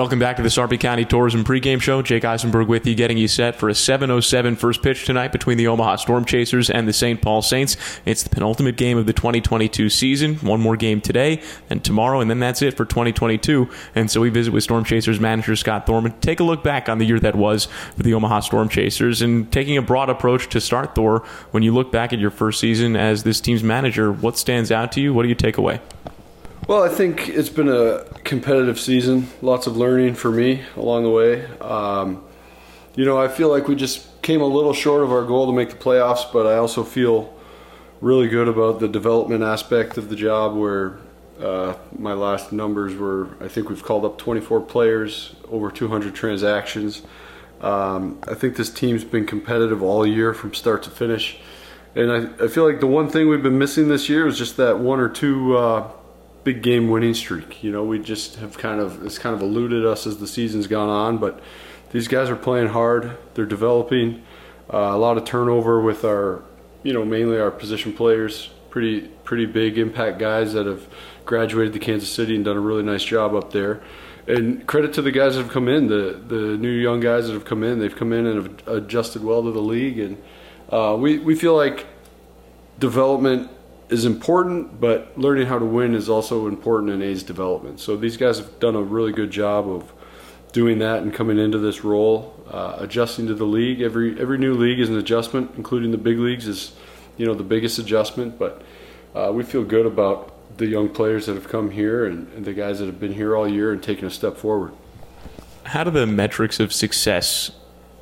Welcome back to the Sarpy County Tourism pregame show. Jake Eisenberg with you, getting you set for a 7:07 first pitch tonight between the Omaha Storm Chasers and the St. Paul Saints. It's the penultimate game of the 2022 season. One more game today and tomorrow, and then that's it for 2022. And so we visit with Storm Chasers manager Scott Thorman. Take a look back on the year that was for the Omaha Storm Chasers, and taking a broad approach to start. Thor, when you look back at your first season as this team's manager, what stands out to you? What do you take away? Well, I think it's been a competitive season. Lots of learning for me along the way. Um, you know, I feel like we just came a little short of our goal to make the playoffs, but I also feel really good about the development aspect of the job where uh, my last numbers were I think we've called up 24 players, over 200 transactions. Um, I think this team's been competitive all year from start to finish. And I, I feel like the one thing we've been missing this year is just that one or two uh, big game winning streak. You know, we just have kind of it's kind of eluded us as the season's gone on, but these guys are playing hard. They're developing. Uh, a lot of turnover with our, you know, mainly our position players. Pretty pretty big impact guys that have graduated to Kansas City and done a really nice job up there. And credit to the guys that have come in, the the new young guys that have come in. They've come in and have adjusted well to the league, and uh, we we feel like development is important, but learning how to win is also important in A's development. So these guys have done a really good job of doing that and coming into this role, uh, adjusting to the league. Every every new league is an adjustment, including the big leagues is, you know, the biggest adjustment. But uh, we feel good about the young players that have come here and, and the guys that have been here all year and taken a step forward. How do the metrics of success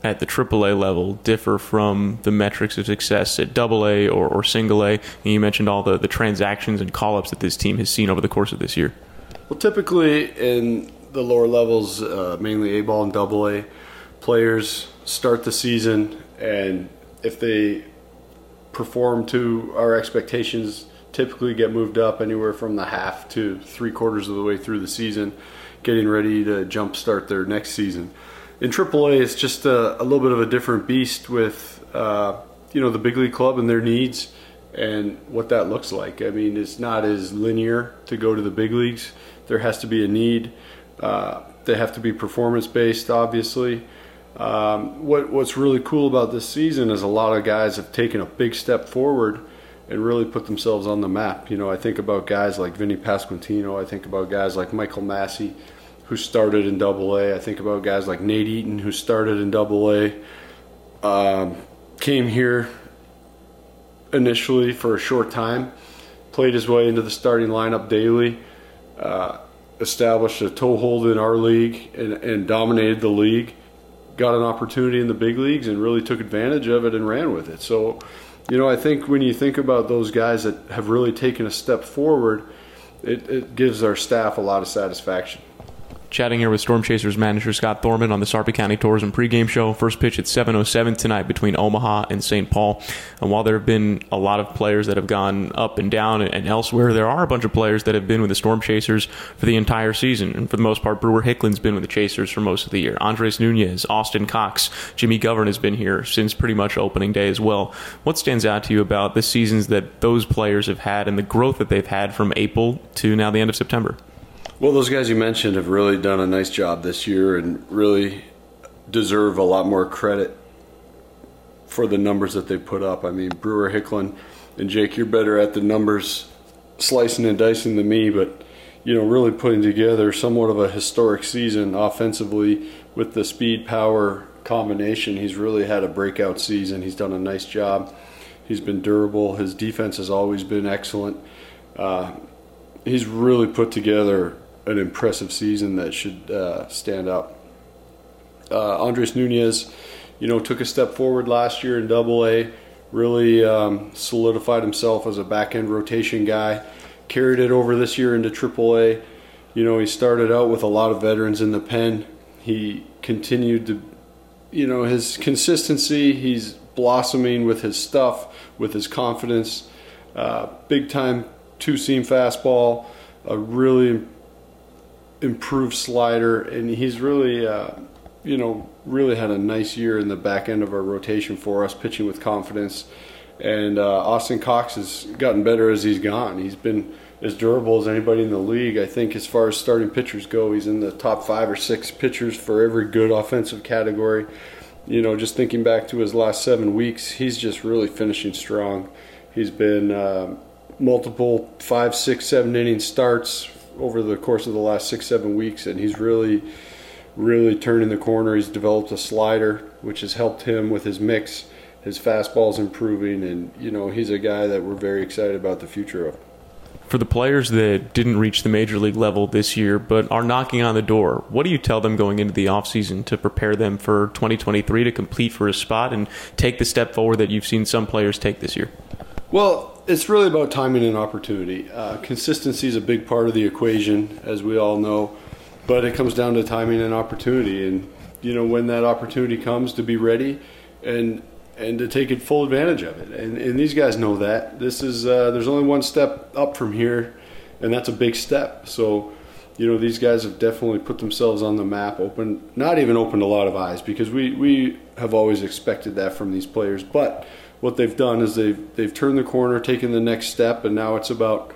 at the AAA level differ from the metrics of success at AA or, or single A? And you mentioned all the, the transactions and call ups that this team has seen over the course of this year. Well, typically in the lower levels, uh, mainly A ball and AA, players start the season, and if they perform to our expectations, typically get moved up anywhere from the half to three quarters of the way through the season, getting ready to jumpstart their next season in AAA, it's just a, a, little bit of a different beast with uh, you know the big league club and their needs and what that looks like. I mean, it's not as linear to go to the big leagues. There has to be a need. Uh, they have to be performance based, obviously. Um, what What's really cool about this season is a lot of guys have taken a big step forward and really put themselves on the map. You know, I think about guys like Vinny Pasquantino. I think about guys like Michael Massey who started in Double A. I think about guys like Nate Eaton, who started in Double A. Um, came here initially for a short time, played his way into the starting lineup daily, uh, established a toehold in our league, and, and dominated the league. Got an opportunity in the big leagues and really took advantage of it and ran with it. So, you know, I think when you think about those guys that have really taken a step forward, it, it gives our staff a lot of satisfaction. Chatting here with Storm Chasers manager Scott Thorman on the Sarpy County Tourism pregame show. First pitch at 7:07 tonight between Omaha and St. Paul. And while there have been a lot of players that have gone up and down and elsewhere, there are a bunch of players that have been with the Storm Chasers for the entire season. And for the most part, Brewer Hicklen's been with the Chasers for most of the year. Andres Nunez, Austin Cox, Jimmy Govern has been here since pretty much opening day as well. What stands out to you about the seasons that those players have had and the growth that they've had from April to now the end of September? Well, those guys you mentioned have really done a nice job this year and really deserve a lot more credit for the numbers that they put up. I mean, Brewer, Hicklen, and Jake, you're better at the numbers slicing and dicing than me, but you know, really putting together somewhat of a historic season offensively with the speed power combination. He's really had a breakout season. He's done a nice job. He's been durable. His defense has always been excellent. Uh, he's really put together an impressive season that should uh, stand out. Uh, Andres Nunez, you know, took a step forward last year in Double A. Really um, solidified himself as a back end rotation guy. Carried it over this year into Triple A. You know, he started out with a lot of veterans in the pen. He continued to, you know, his consistency. He's blossoming with his stuff, with his confidence. Uh, big time two seam fastball, a really improved slider, and he's really, uh, you know, really had a nice year in the back end of our rotation for us, pitching with confidence. And uh, Austin Cox has gotten better as he's gone. He's been as durable as anybody in the league. I think as far as starting pitchers go, he's in the top five or six pitchers for every good offensive category. You know, just thinking back to his last seven weeks, he's just really finishing strong. He's been uh, multiple five, six, seven inning starts over the course of the last six, seven weeks, and he's really, really turning the corner. He's developed a slider, which has helped him with his mix. His fastball's improving, and you know he's a guy that we're very excited about the future of. For the players that didn't reach the major league level this year but are knocking on the door, what do you tell them going into the offseason to prepare them for 2023 to compete for a spot and take the step forward that you've seen some players take this year? Well, it's really about timing and opportunity. Uh, consistency is a big part of the equation, as we all know, but it comes down to timing and opportunity. And you know, when that opportunity comes, to be ready and and to take full advantage of it. And, and these guys know that. This is uh, there's only one step up from here, and that's a big step. So. You know these guys have definitely put themselves on the map. Open, not even opened a lot of eyes because we, we have always expected that from these players. But what they've done is they've they've turned the corner, taken the next step, and now it's about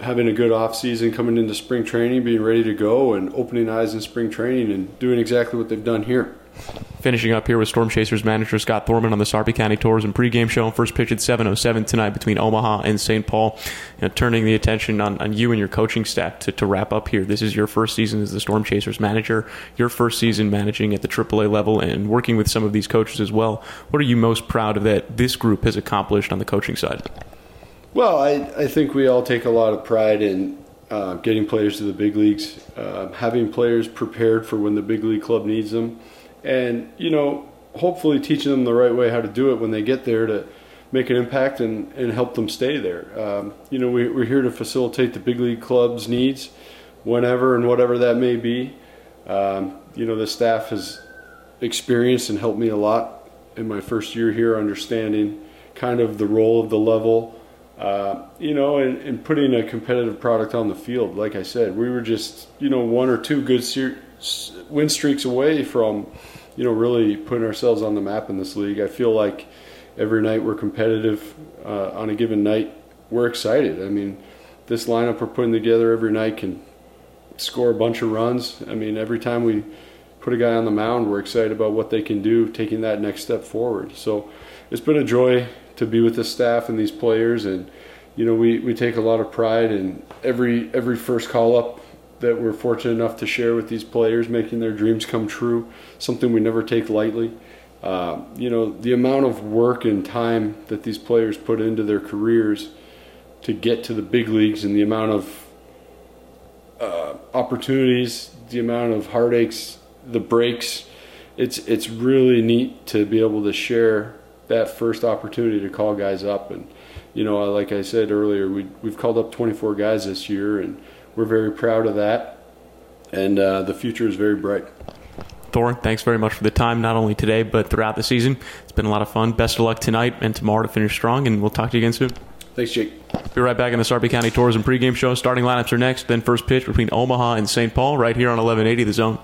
having a good off season, coming into spring training, being ready to go, and opening eyes in spring training, and doing exactly what they've done here. Finishing up here with Storm Chasers manager Scott Thorman on the Sarpy County Tourism pregame show. First pitch at 7.07 tonight between Omaha and St. Paul. You know, turning the attention on, on you and your coaching staff to, to wrap up here. This is your first season as the Storm Chasers manager, your first season managing at the AAA level and working with some of these coaches as well. What are you most proud of that this group has accomplished on the coaching side? Well, I, I think we all take a lot of pride in uh, getting players to the big leagues, uh, having players prepared for when the big league club needs them and you know hopefully teaching them the right way how to do it when they get there to make an impact and, and help them stay there. Um, you know, we, are here to facilitate the big league club's needs whenever and whatever that may be. Um, you know, the staff has experienced and helped me a lot in my first year here, understanding kind of the role of the level. Uh, you know, and, and, putting a competitive product on the field. Like I said, we were just, you know, one or two good ser- win streaks away from, you know, really putting ourselves on the map in this league. I feel like every night we're competitive. Uh, on a given night, we're excited. I mean, this lineup we're putting together every night can score a bunch of runs. I mean, every time we put a guy on the mound, we're excited about what they can do, taking that next step forward. So it's been a joy to be with the staff and these players, and you know, we, we take a lot of pride in every every first call up that we're fortunate enough to share with these players, making their dreams come true, something we never take lightly. Uh, you know, the amount of work and time that these players put into their careers to get to the big leagues and the amount of uh, opportunities, the amount of heartaches, the breaks, it's, it's really neat to be able to share that first opportunity to call guys up. And, you know, like I said earlier, we, we've called up 24 guys this year and we're very proud of that, and uh, the future is very bright. Thor, thanks very much for the time, not only today, but throughout the season. It's been a lot of fun. Best of luck tonight and tomorrow to finish strong, and we'll talk to you again soon. Thanks, Jake. Be right back in the Sarpy County Tourism pregame show. Starting lineups are next, then first pitch between Omaha and St. Paul, right here on 1180 The Zone.